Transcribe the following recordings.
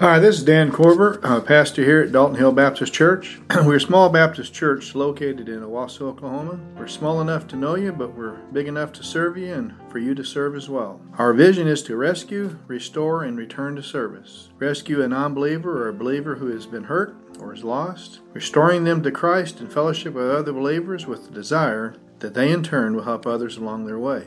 Hi, this is Dan Korver, uh, pastor here at Dalton Hill Baptist Church. we're a small Baptist church located in Owasso, Oklahoma. We're small enough to know you, but we're big enough to serve you and for you to serve as well. Our vision is to rescue, restore, and return to service. Rescue a non believer or a believer who has been hurt or is lost, restoring them to Christ and fellowship with other believers with the desire that they in turn will help others along their way.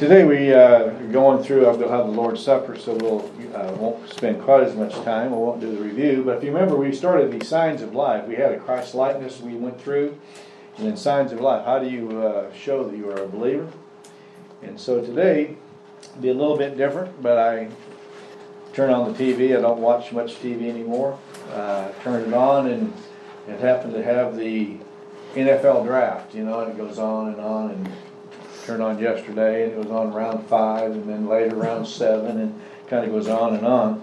Today we uh, are going through, we'll have the Lord's Supper, so we'll, uh, won't spend quite as much time, we won't do the review, but if you remember, we started the signs of life. We had a Christ likeness we went through, and then signs of life. How do you uh, show that you are a believer? And so today, be a little bit different, but I turn on the TV. I don't watch much TV anymore. Uh, turn it on, and it happened to have the NFL draft, you know, and it goes on and on, and turned on yesterday, and it was on round five, and then later round seven, and kind of goes on and on.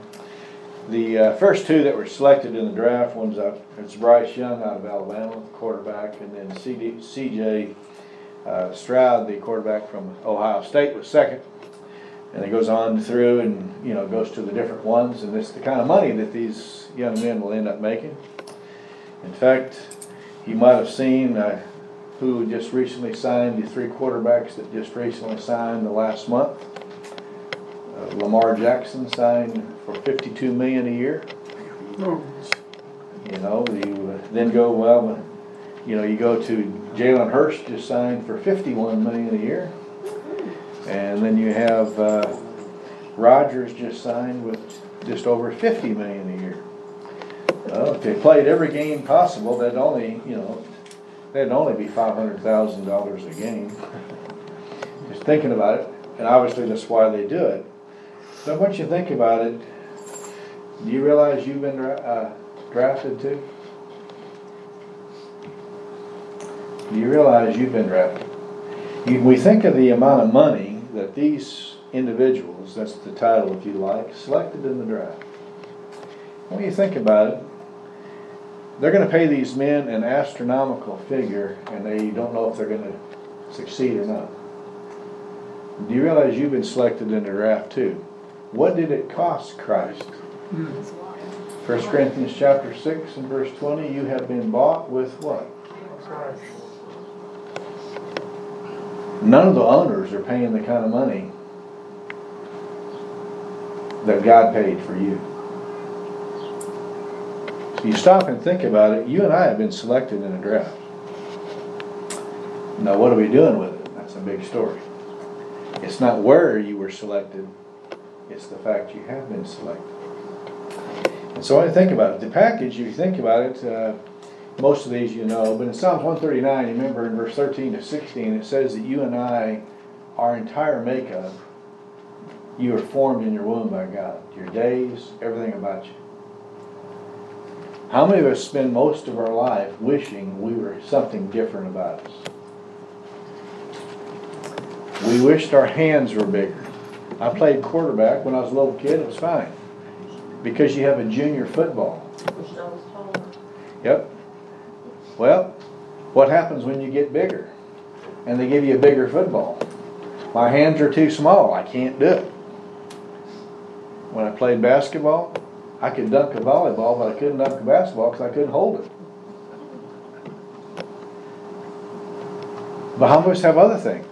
The uh, first two that were selected in the draft, one's up, it's Bryce Young out of Alabama, quarterback, and then CJ uh, Stroud, the quarterback from Ohio State, was second. And it goes on through and you know goes to the different ones, and it's the kind of money that these young men will end up making. In fact, you might have seen. Uh, who just recently signed, the three quarterbacks that just recently signed the last month. Uh, Lamar Jackson signed for 52 million a year. You know, you then go well. You know, you go to Jalen Hurts just signed for 51 million a year, and then you have uh, Rodgers just signed with just over 50 million a year. Well, if they played every game possible, they'd only, you know, That'd only be five hundred thousand dollars a game. Just thinking about it, and obviously that's why they do it. But once you think about it, do you realize you've been uh, drafted too? Do you realize you've been drafted? You, we think of the amount of money that these individuals, that's the title if you like, selected in the draft. When you think about it, they're going to pay these men an astronomical figure, and they don't know if they're going to succeed or not. Do you realize you've been selected in the draft too? What did it cost Christ? 1 Corinthians chapter 6 and verse 20, you have been bought with what? None of the owners are paying the kind of money that God paid for you you stop and think about it, you and I have been selected in a draft. Now, what are we doing with it? That's a big story. It's not where you were selected, it's the fact you have been selected. And so when I think about it, the package, if you think about it, uh, most of these you know, but in Psalms 139, you remember in verse 13 to 16, it says that you and I, our entire makeup, you are formed in your womb by God. Your days, everything about you. How many of us spend most of our life wishing we were something different about us? We wished our hands were bigger. I played quarterback when I was a little kid, it was fine. Because you have a junior football. Yep. Well, what happens when you get bigger? And they give you a bigger football. My hands are too small, I can't do it. When I played basketball, I could dunk a volleyball, but I couldn't dunk a basketball because I couldn't hold it. But how much have other things?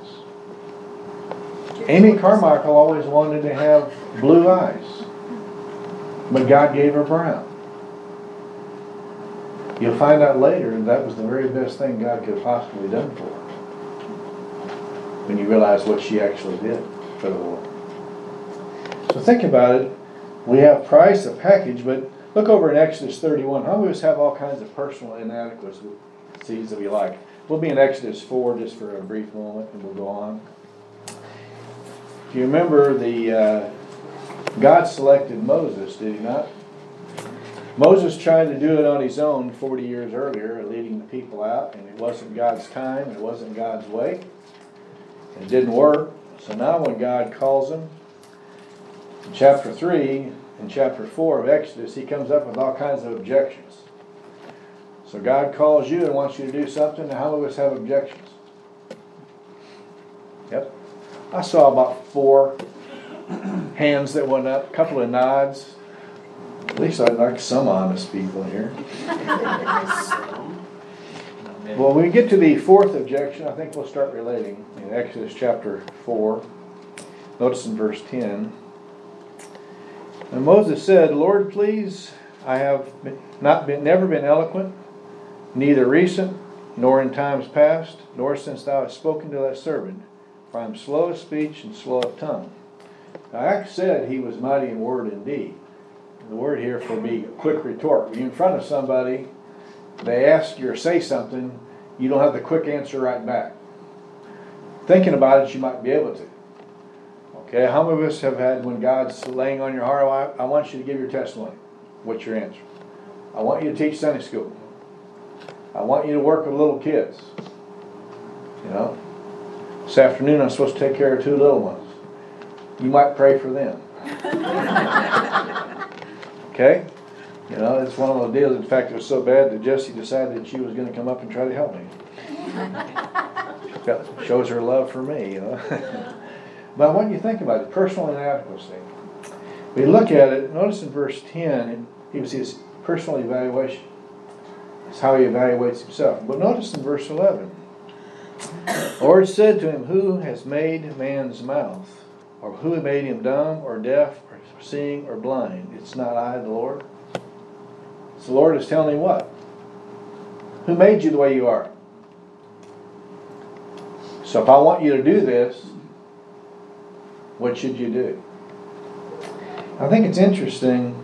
Amy Carmichael always wanted to have blue eyes, but God gave her brown. You'll find out later that was the very best thing God could have possibly done for her. When you realize what she actually did for the Lord. So think about it we have price, a package, but look over in Exodus 31. How many of us have all kinds of personal inadequacies that we like? We'll be in Exodus 4 just for a brief moment and we'll go on. If you remember, the uh, God selected Moses, did he not? Moses tried to do it on his own 40 years earlier, leading the people out, and it wasn't God's time, it wasn't God's way. It didn't work. So now when God calls him, chapter 3 and chapter 4 of Exodus, he comes up with all kinds of objections. So God calls you and wants you to do something, and how many of us have objections? Yep. I saw about four hands that went up, a couple of nods. At least I'd like some honest people here. Well, when we get to the fourth objection, I think we'll start relating in Exodus chapter 4. Notice in verse 10. And Moses said, Lord, please, I have not been, never been eloquent, neither recent, nor in times past, nor since thou hast spoken to thy servant, for I am slow of speech and slow of tongue. Now, said he was mighty in word and deed. The word here for me, quick retort. When you're in front of somebody, they ask you or say something, you don't have the quick answer right back. Thinking about it, you might be able to. Okay, how many of us have had when God's laying on your heart, oh, I, want you to give your testimony? What's your answer? I want you to teach Sunday school. I want you to work with little kids. You know, this afternoon I'm supposed to take care of two little ones. You might pray for them. okay? You know, it's one of those deals. In fact, it was so bad that Jessie decided that she was going to come up and try to help me. shows her love for me, you know. but when you think about it, personal inadequacy. We look at it, notice in verse 10, he was his personal evaluation. It's how he evaluates himself. But notice in verse 11, the Lord said to him, Who has made man's mouth? Or who made him dumb or deaf or seeing or blind? It's not I, the Lord. So the Lord is telling him what? Who made you the way you are? So if I want you to do this, what should you do? I think it's interesting.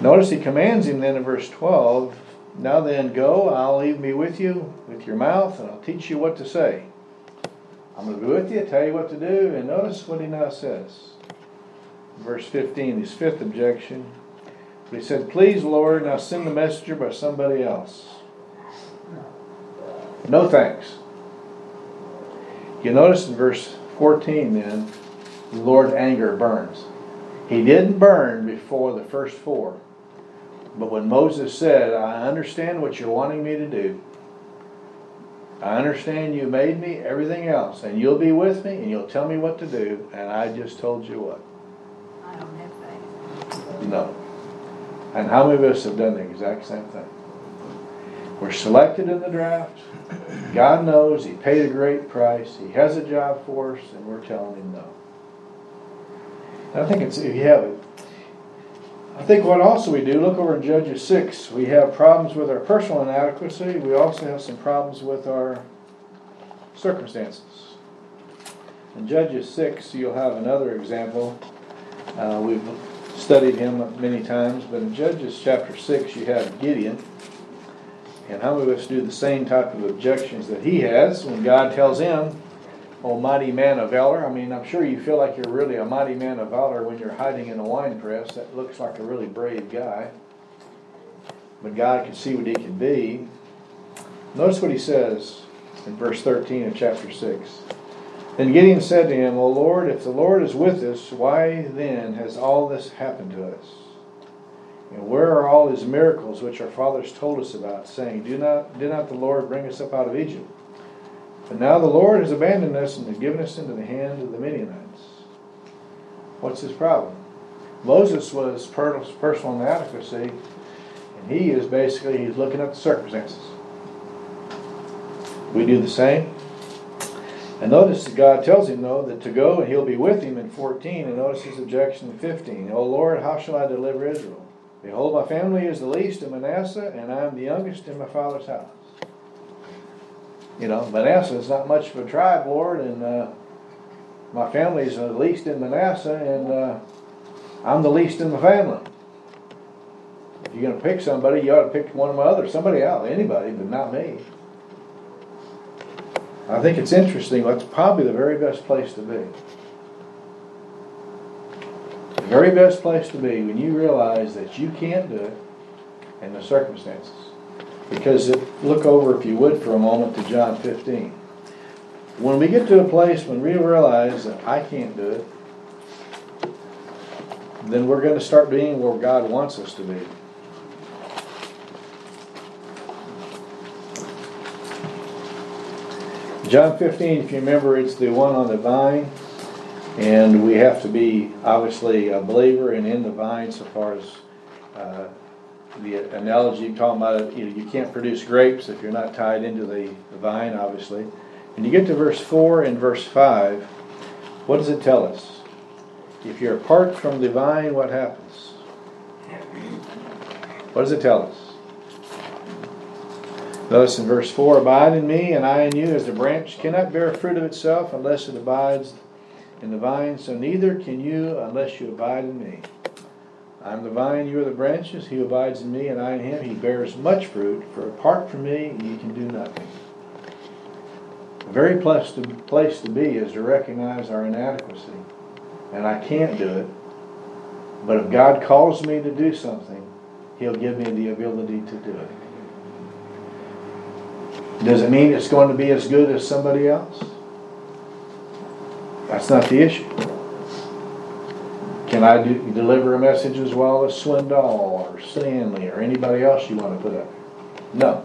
Notice he commands him then in verse 12 Now then, go, I'll leave me with you, with your mouth, and I'll teach you what to say. I'm going to be with you, tell you what to do, and notice what he now says. Verse 15, his fifth objection. But he said, Please, Lord, now send the messenger by somebody else. No thanks. You notice in verse 14 then, the Lord's anger burns. He didn't burn before the first four. But when Moses said, I understand what you're wanting me to do, I understand you made me, everything else, and you'll be with me and you'll tell me what to do, and I just told you what? I don't have faith. No. And how many of us have done the exact same thing? We're selected in the draft. God knows He paid a great price. He has a job for us, and we're telling Him no. I think it's, if you have it, I think what also we do, look over in Judges 6, we have problems with our personal inadequacy. We also have some problems with our circumstances. In Judges 6, you'll have another example. Uh, we've studied him many times, but in Judges chapter 6, you have Gideon. And how many of us do the same type of objections that he has when God tells him, Oh, mighty man of valor? I mean, I'm sure you feel like you're really a mighty man of valor when you're hiding in a wine press. That looks like a really brave guy. But God can see what he can be. Notice what he says in verse 13 of chapter 6. Then Gideon said to him, O Lord, if the Lord is with us, why then has all this happened to us? And where are all his miracles which our fathers told us about, saying, Do not, did not the Lord bring us up out of Egypt? But now the Lord has abandoned us and has given us into the hand of the Midianites. What's his problem? Moses was personal inadequacy, and he is basically he's looking at the circumstances. We do the same. And notice that God tells him, though, that to go and he'll be with him in 14. And notice his objection in 15. O Lord, how shall I deliver Israel? Behold, my family is the least in Manasseh, and I am the youngest in my father's house. You know, Manasseh is not much of a tribe, Lord, and uh, my family is the least in Manasseh, and uh, I'm the least in the family. If you're going to pick somebody, you ought to pick one of my others, somebody else, anybody, but not me. I think it's interesting. That's probably the very best place to be. The very best place to be when you realize that you can't do it in the circumstances. Because if, look over, if you would, for a moment to John 15. When we get to a place when we realize that I can't do it, then we're going to start being where God wants us to be. John 15, if you remember, it's the one on the vine. And we have to be obviously a believer and in the vine so far as, uh, the analogy talking about, you know, you can't produce grapes if you're not tied into the the vine, obviously. And you get to verse four and verse five, what does it tell us? If you're apart from the vine, what happens? What does it tell us? Thus in verse 4 Abide in me, and I in you, as the branch cannot bear fruit of itself unless it abides in the vine, so neither can you unless you abide in me. I am the vine, you are the branches. He abides in me, and I in him, he bears much fruit, for apart from me, ye can do nothing. A very place to be is to recognize our inadequacy. And I can't do it. But if God calls me to do something, He'll give me the ability to do it. Does it mean it's going to be as good as somebody else? That's not the issue. Can I do, deliver a message as well as Swindoll or Stanley or anybody else you want to put up? No.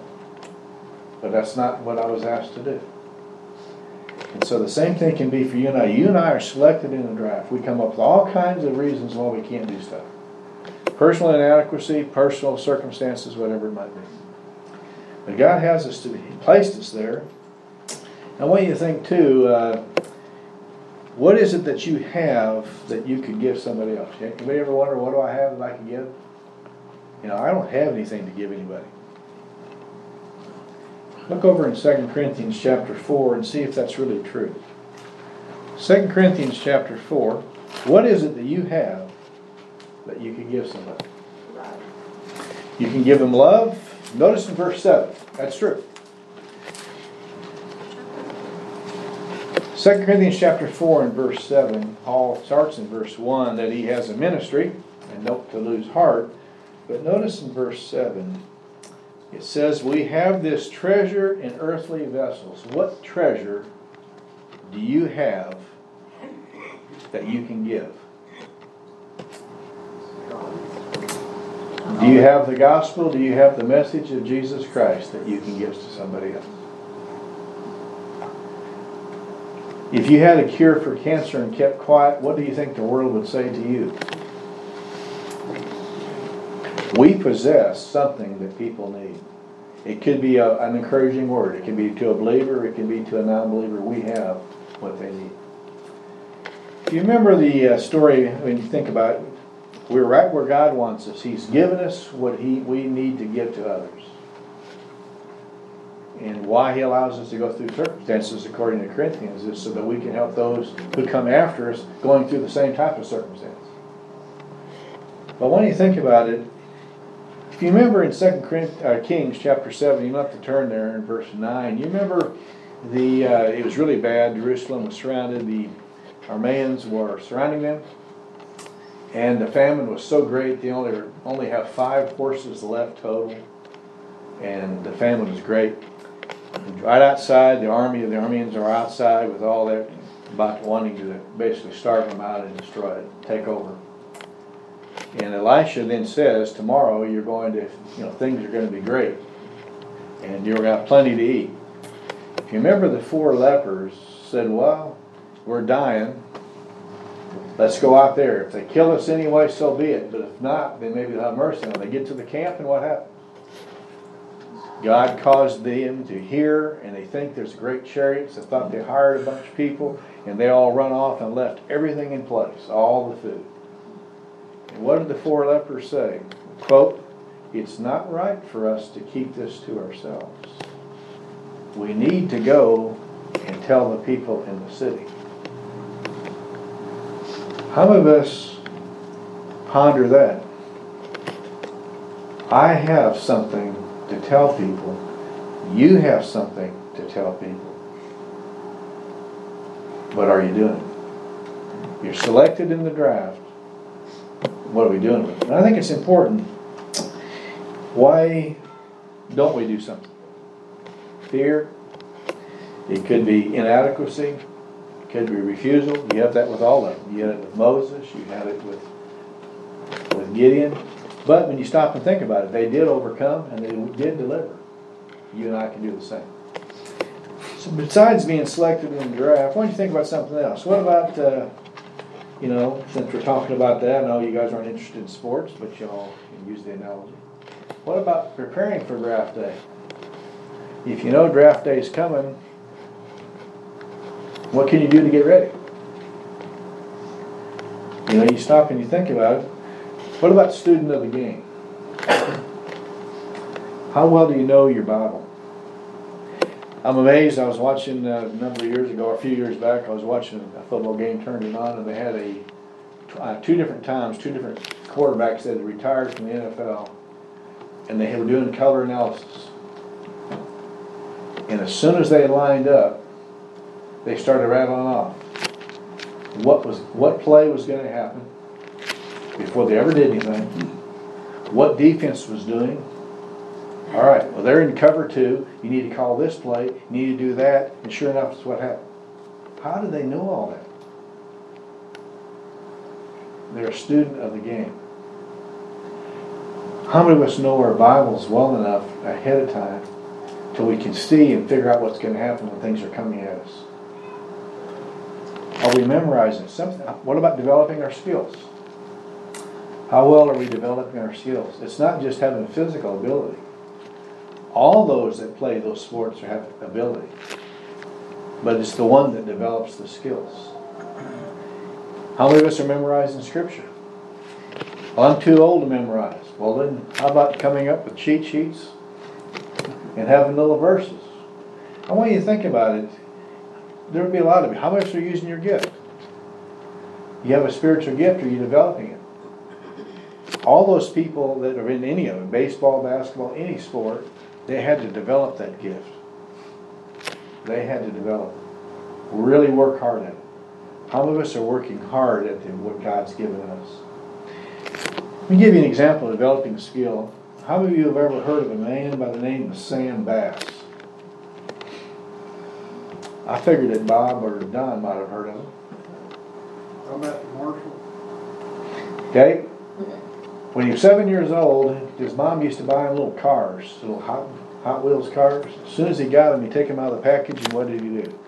But that's not what I was asked to do. And so the same thing can be for you and I. You and I are selected in the draft. We come up with all kinds of reasons why we can't do stuff. Personal inadequacy, personal circumstances, whatever it might be. But God has us to be, He placed us there. I want you to think too, uh, what is it that you have that you could give somebody else? Anybody ever wonder, what do I have that I can give? You know, I don't have anything to give anybody. Look over in 2 Corinthians chapter 4 and see if that's really true. 2 Corinthians chapter 4, what is it that you have that you can give somebody? You can give them love. Notice in verse 7, that's true. 2 Corinthians chapter 4 and verse 7, Paul starts in verse 1 that he has a ministry, and not to lose heart. But notice in verse 7, it says, We have this treasure in earthly vessels. What treasure do you have that you can give? Do you have the gospel? Do you have the message of Jesus Christ that you can give to somebody else? If you had a cure for cancer and kept quiet, what do you think the world would say to you? We possess something that people need. It could be a, an encouraging word. It could be to a believer. It can be to a non-believer. We have what they need. If you remember the uh, story, when you think about it, we're right where God wants us. He's given us what he, we need to give to others. And why He allows us to go through circumstances, according to Corinthians, is so that we can help those who come after us going through the same type of circumstance. But when you think about it, if you remember in 2 uh, Kings chapter 7, you have to turn there in verse 9. You remember the uh, it was really bad. Jerusalem was surrounded. The Arameans were surrounding them. And the famine was so great, they only, only have five horses left total. And the famine was great. Right outside, the army of the Arameans are outside with all that, about wanting to basically starve them out and destroy it, take over. And Elisha then says, tomorrow you're going to, you know, things are going to be great. And you're going to have plenty to eat. If you remember the four lepers said, well, we're dying. Let's go out there. If they kill us anyway, so be it. But if not, then maybe they'll have mercy on them. They get to the camp and what happens? God caused them to hear and they think there's great chariots. They thought they hired a bunch of people and they all run off and left everything in place, all the food. And what did the four lepers say? Quote, it's not right for us to keep this to ourselves. We need to go and tell the people in the city. How many of us ponder that? I have something to tell people. You have something to tell people. What are you doing? You're selected in the draft. What are we doing with it? And I think it's important. Why don't we do something? Fear. It could be inadequacy. It could be refusal. You have that with all of them. You had it with Moses. You had it with with Gideon. But when you stop and think about it, they did overcome and they did deliver. You and I can do the same. So besides being selected in the draft, why don't you think about something else? What about uh, you know, since we're talking about that, I know you guys aren't interested in sports, but y'all can use the analogy. What about preparing for draft day? If you know draft day is coming, what can you do to get ready? You know, you stop and you think about it. What about student of the game? How well do you know your Bible? I'm amazed. I was watching uh, a number of years ago, or a few years back, I was watching a football game turned it on, and they had a uh, two different times, two different quarterbacks that had retired from the NFL, and they were doing color analysis. And as soon as they lined up, they started rattling off what was what play was going to happen before they ever did anything, what defense was doing. All right, well they're in cover two. You need to call this play. You need to do that, and sure enough, it's what happened. How do they know all that? They're a student of the game. How many of us know our Bibles well enough ahead of time till we can see and figure out what's going to happen when things are coming at us? Are we memorizing something? What about developing our skills? How well are we developing our skills? It's not just having physical ability. All those that play those sports have ability, but it's the one that develops the skills. How many of us are memorizing scripture? Well, I'm too old to memorize. Well, then, how about coming up with cheat sheets and having little verses? I want you to think about it there would be a lot of you. How much are you using your gift? You have a spiritual gift, are you developing it? All those people that are in any of it, baseball, basketball, any sport, they had to develop that gift. They had to develop it. Really work hard at it. How many of us are working hard at the, what God's given us? Let me give you an example of developing skill. How many of you have ever heard of a man by the name of Sam Bass? I figured that Bob or Don might have heard of him. How about Marshall? Okay? When he was seven years old, his mom used to buy him little cars, little Hot, Hot Wheels cars. As soon as he got them, he'd take them out of the package, and what did he do?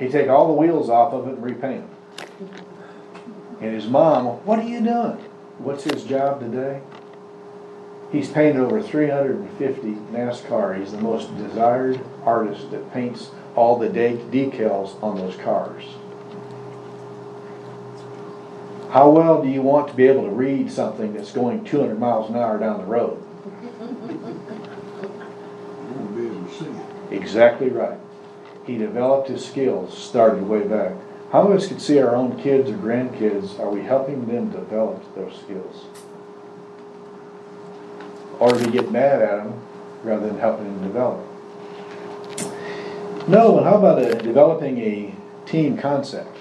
He'd take all the wheels off of it and repaint them. And his mom, what are you doing? What's his job today? He's painted over 350 NASCAR. He's the most desired artist that paints all the de- decals on those cars. How well do you want to be able to read something that's going 200 miles an hour down the road? You won't be able to see it. Exactly right. He developed his skills, started way back. How many of us could see our own kids or grandkids? Are we helping them develop those skills? Or do we get mad at them rather than helping them develop? No, and how about uh, developing a team concept?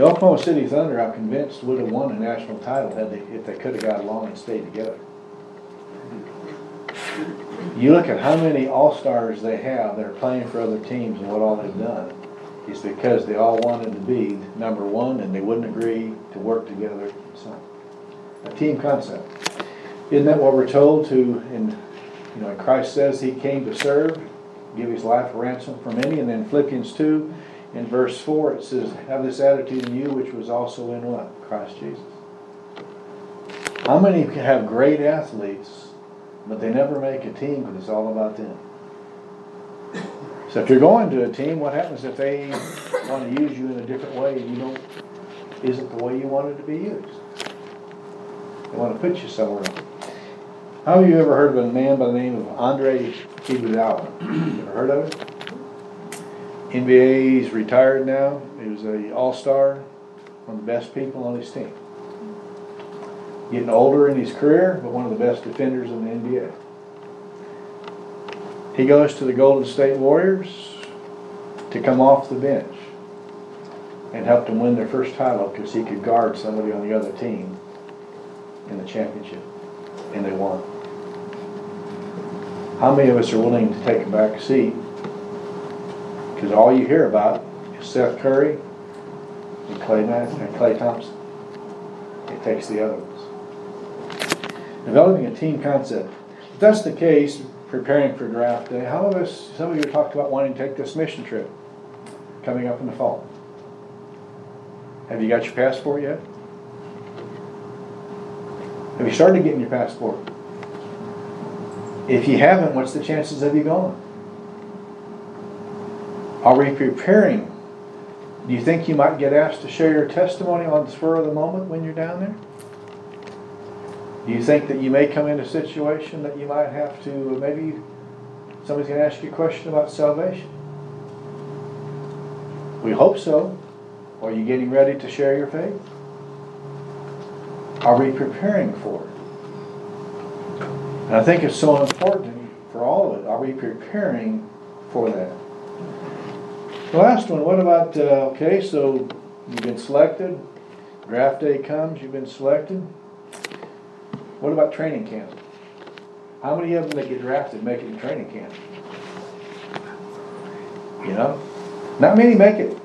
The Oklahoma City Thunder, I'm convinced, would have won a national title had they, if they could have got along and stayed together. You look at how many all-stars they have that are playing for other teams and what all they've done. It's because they all wanted to be number one and they wouldn't agree to work together. So, a team concept. Isn't that what we're told to, in, you know, Christ says he came to serve, give his life a ransom for many, and then Philippians 2, in verse 4, it says, Have this attitude in you, which was also in what? Christ Jesus. How many have great athletes, but they never make a team because it's all about them? So if you're going to a team, what happens if they want to use you in a different way and you don't, isn't the way you wanted to be used? They want to put you somewhere else. How have you ever heard of a man by the name of Andre Iguodala? Ever heard of it? NBA, he's retired now. He was a all-star, one of the best people on his team. Getting older in his career, but one of the best defenders in the NBA. He goes to the Golden State Warriors to come off the bench and help them win their first title because he could guard somebody on the other team in the championship, and they won. How many of us are willing to take a back seat? Because all you hear about is Seth Curry and Clay and Klay Thompson. It takes the other ones. Developing a team concept. If that's the case, preparing for draft day, how of us, some of you talked about wanting to take this mission trip coming up in the fall. Have you got your passport yet? Have you started getting your passport? If you haven't, what's the chances of you going? Are we preparing? Do you think you might get asked to share your testimony on the spur of the moment when you're down there? Do you think that you may come in a situation that you might have to, uh, maybe somebody's gonna ask you a question about salvation? We hope so. Are you getting ready to share your faith? Are we preparing for it? And I think it's so important for all of it. Are we preparing for that? Last one, what about, uh, okay, so you've been selected, draft day comes, you've been selected. What about training camp? How many of them that get drafted make it to training camp? You know, not many make it.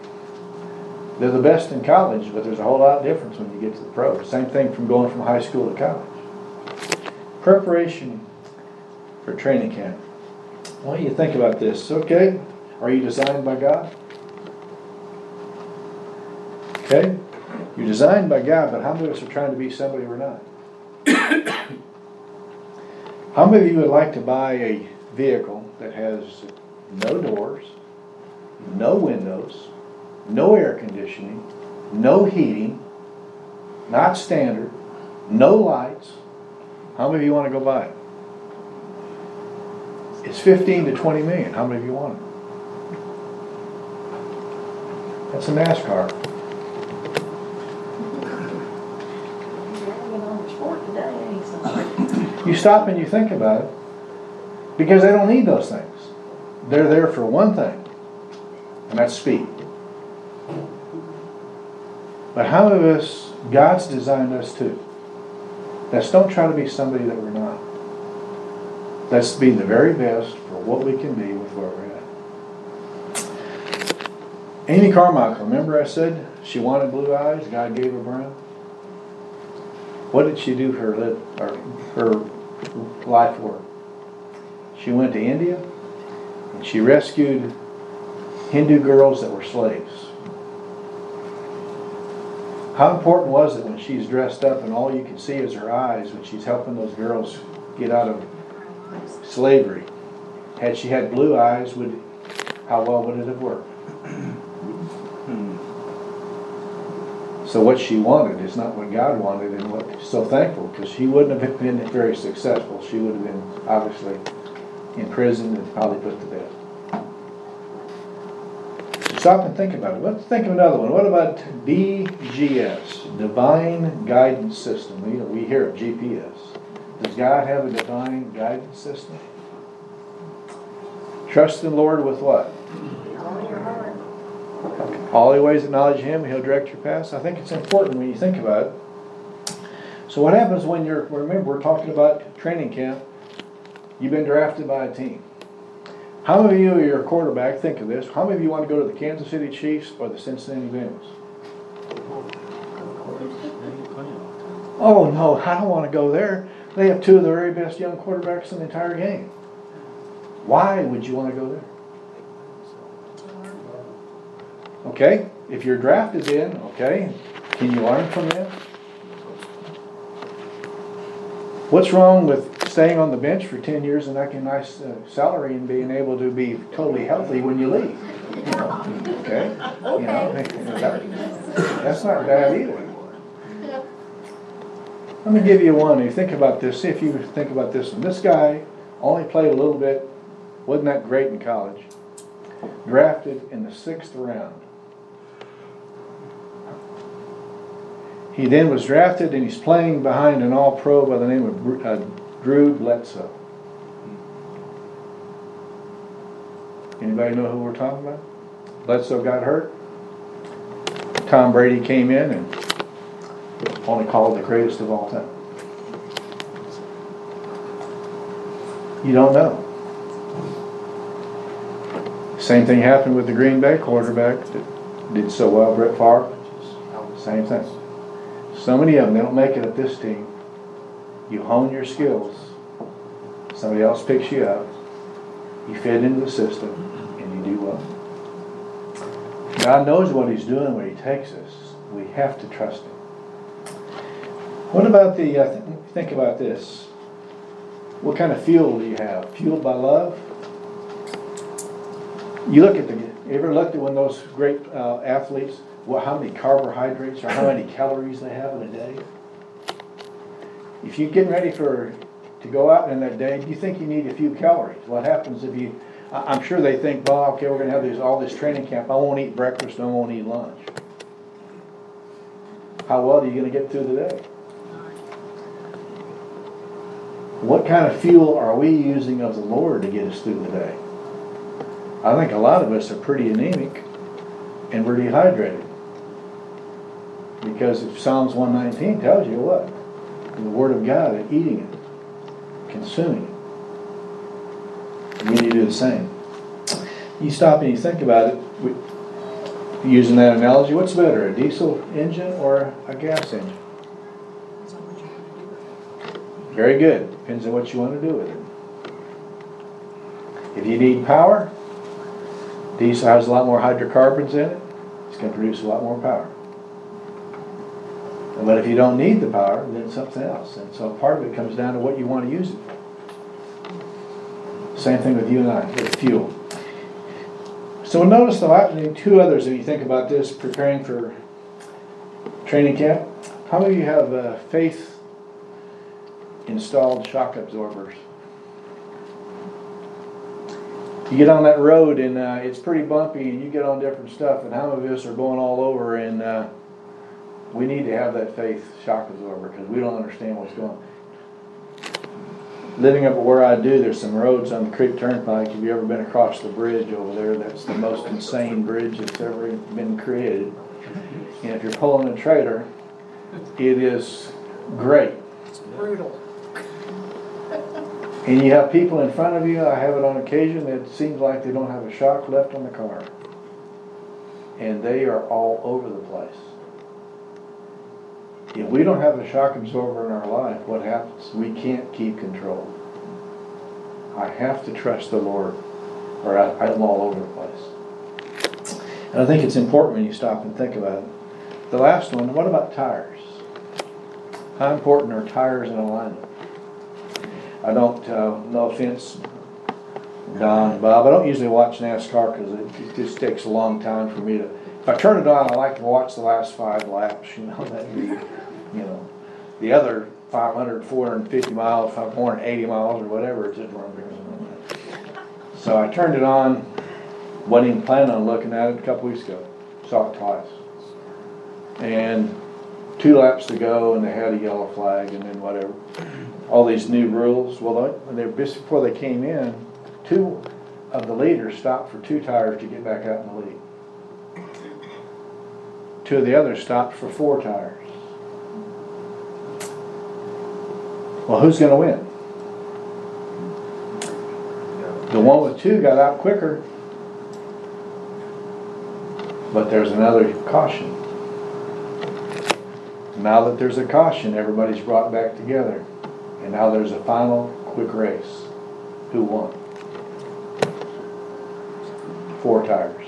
They're the best in college, but there's a whole lot of difference when you get to the pros. Same thing from going from high school to college. Preparation for training camp. Do you think about this? Okay, are you designed by God? Okay, you're designed by God, but how many of us are trying to be somebody we're not? How many of you would like to buy a vehicle that has no doors, no windows, no air conditioning, no heating, not standard, no lights? How many of you want to go buy it? It's 15 to 20 million. How many of you want it? That's a NASCAR. You stop and you think about it, because they don't need those things. They're there for one thing, and that's speed. But how of us, God's designed us too. Let's don't try to be somebody that we're not. Let's be the very best for what we can be with where we're. Amy Carmichael, remember I said she wanted blue eyes, God gave her brown? What did she do her, or her life work? She went to India and she rescued Hindu girls that were slaves. How important was it when she's dressed up and all you can see is her eyes when she's helping those girls get out of slavery? Had she had blue eyes, would how well would it have worked? So what she wanted is not what God wanted, and what so thankful because she wouldn't have been very successful. She would have been obviously in prison and probably put to bed. Stop and think about it. Let's think of another one. What about DGS, Divine Guidance System? We hear of GPS. Does God have a divine guidance system? Trust the Lord with what? All your. Ways acknowledge Him, He'll direct your paths. I think it's important when you think about it. So what happens when you're, remember, we're talking about training camp. You've been drafted by a team. How many of you are your quarterback? Think of this. How many of you want to go to the Kansas City Chiefs or the Cincinnati Bengals? Oh no, I don't want to go there. They have two of the very best young quarterbacks in the entire game. Why would you want to go there? Okay, if your draft is in, okay, can you learn from them? What's wrong with staying on the bench for ten years and making a nice uh, salary and being able to be totally healthy when you leave? Okay, you know, that- that's not bad either. Let me give you one. You think about this. See if you think about this one. This guy only played a little bit. wasn't that great in college. Drafted in the sixth round. He then was drafted and he's playing behind an all pro by the name of uh, Drew Bledsoe. Anybody know who we're talking about? Bledsoe got hurt. Tom Brady came in and only called the greatest of all time. You don't know. Same thing happened with the Green Bay quarterback that did so well, Brett Favre. Same thing. So many of them, they don't make it at this team. You hone your skills. Somebody else picks you up. You fit into the system and you do well. God knows what He's doing when He takes us. We have to trust Him. What about the, uh, th- think about this. What kind of fuel do you have? Fueled by love? You look at the, you ever looked at when those great uh, athletes, what, how many carbohydrates or how many calories they have in a day? If you're getting ready for, to go out in that day, do you think you need a few calories? What happens if you, I'm sure they think, well, okay, we're gonna have this, all this training camp, I won't eat breakfast, I won't eat lunch. How well are you gonna get through the day? What kind of fuel are we using of the Lord to get us through the day? I think a lot of us are pretty anemic and we're dehydrated. Because if Psalms one nineteen tells you what? The Word of God eating it, consuming it. We need to do the same. You stop and you think about it, we- using that analogy, what's better, a diesel engine or a gas engine? Very good, depends on what you want to do with it. If you need power, diesel has a lot more hydrocarbons in it, it's gonna produce a lot more power. But if you don't need the power, then it's something else, and so part of it comes down to what you wanna use it for. Same thing with you and I, with fuel. So notice the la- the two others, if you think about this, preparing for training camp, how many of you have uh, faith installed shock absorbers? You get on that road and uh, it's pretty bumpy and you get on different stuff and how many of us are going all over and uh, we need to have that faith shock absorber because we don't understand what's going on. Living up where I do, there's some roads on the Creek Turnpike. Have you ever been across the bridge over there? That's the most insane bridge that's ever been created. And if you're pulling a trailer, it is great. It's brutal. And you have people in front of you, I have it on occasion, it seems like they don't have a shock left on the car. And they are all over the place. If we don't have a shock absorber in our life, what happens? We can't keep control. I have to trust the Lord, or I, I'm all over the place. And I think it's important when you stop and think about it. The last one, what about tires? How important are tires in alignment? I don't, uh, no offense, Don Bob, I don't usually watch NASCAR because it, it just takes a long time for me to, if I turn it on, I like to watch the last five laps, you know, that, you know. The other 500, 450 miles, 480 miles or whatever, it's just run. So I turned it on, wasn't even planning on looking at it a couple weeks ago, saw it twice. And two laps to go and they had a yellow flag and then whatever all these new rules. Well, they, just before they came in, two of the leaders stopped for two tires to get back out in the lead. Two of the others stopped for four tires. Well, who's gonna win? The one with two got out quicker. But there's another caution. Now that there's a caution, everybody's brought back together. And now there's a final quick race. Who won? Four tires.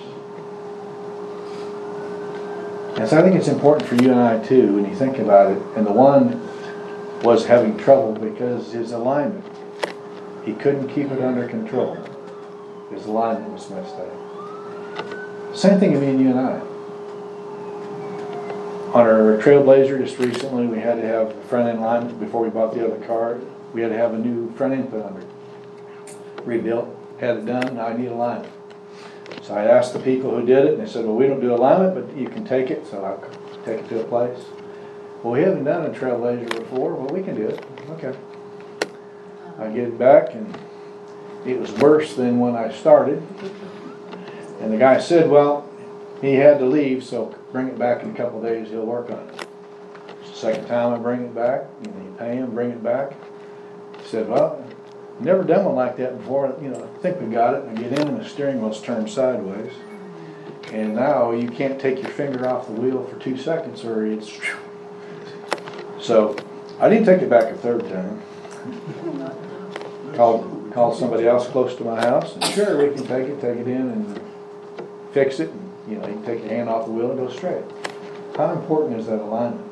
And so I think it's important for you and I too, when you think about it. And the one was having trouble because his alignment, he couldn't keep it under control. His alignment was messed up. Same thing with me and you and I. On our Trailblazer just recently, we had to have front end alignment before we bought the other car. We had to have a new front end put under it. Rebuilt, had it done, now I need alignment. So I asked the people who did it, and they said, well, we don't do alignment, but you can take it, so I'll take it to a place. Well, we haven't done a Trailblazer before, well, we can do it, okay. I get it back, and it was worse than when I started. And the guy said, well, he had to leave, so bring it back in a couple days, he'll work on it. Second time I bring it back, and you pay him, bring it back. He said, well, never done one like that before, you know, I think we got it. I get in and the steering wheel's turned sideways. And now you can't take your finger off the wheel for two seconds or it's. So I didn't take it back a third time. Called, called somebody else close to my house and sure, we can take it, take it in and fix it. and You know, you can take your hand off the wheel and go straight. How important is that alignment?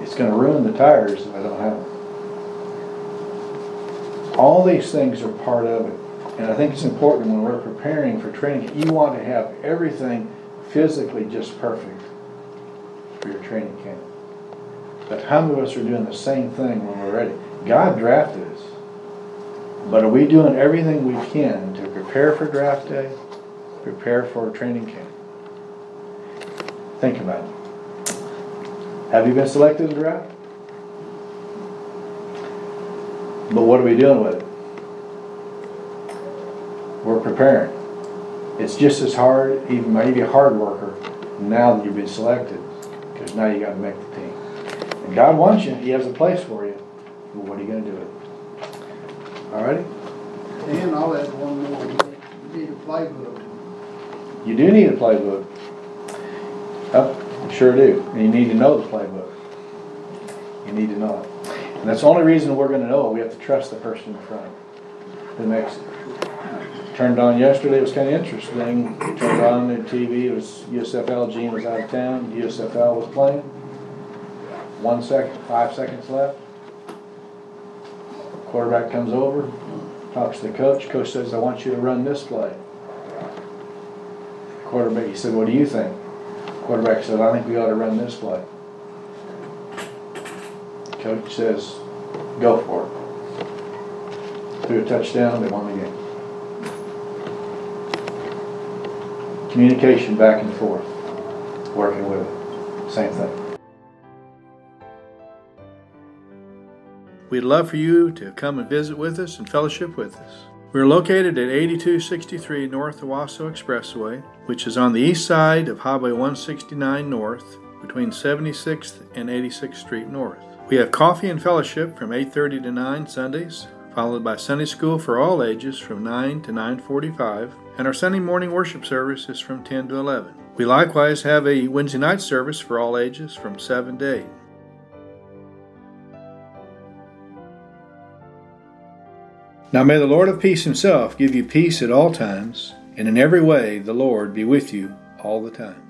It's gonna ruin the tires if I don't have them. All these things are part of it. And I think it's important when we're preparing for training, you want to have everything physically just perfect for your training camp. But how many of us are doing the same thing when we're ready? God drafted us. But are we doing everything we can to prepare for draft day, prepare for training camp? Think about it. Have you been selected in draft? But what are we doing with it? We're preparing. It's just as hard, even maybe a hard worker, now that you've been selected, because now you gotta make the team. And God wants you, He has a place for you, but what are you gonna do with it? Alrighty? And I'll add one more, you need a playbook. You do need a playbook. Oh, you sure do, and you need to know the playbook. You need to know it. And that's the only reason we're gonna know it, we have to trust the person in front who makes it. Turned on yesterday, it was kinda interesting, turned on the TV, it was USFL, Gene was out of town, USFL was playing. One second, five seconds left. Quarterback comes over, talks to the coach, coach says, I want you to run this play. Quarterback, he said, what do you think? Quarterback said, I think we ought to run this play. Coach says, go for it. Threw a touchdown, they won the game. Communication back and forth, working with it, same thing. We'd love for you to come and visit with us and fellowship with us. We're located at 8263 North Owasso Expressway, which is on the east side of Highway 169 North, between 76th and 86th Street North. We have coffee and fellowship from 8:30 to 9 Sundays, followed by Sunday school for all ages from 9 to 9:45, and our Sunday morning worship service is from 10 to 11. We likewise have a Wednesday night service for all ages from 7 to 8. Now may the Lord of peace himself give you peace at all times, and in every way the Lord be with you all the time.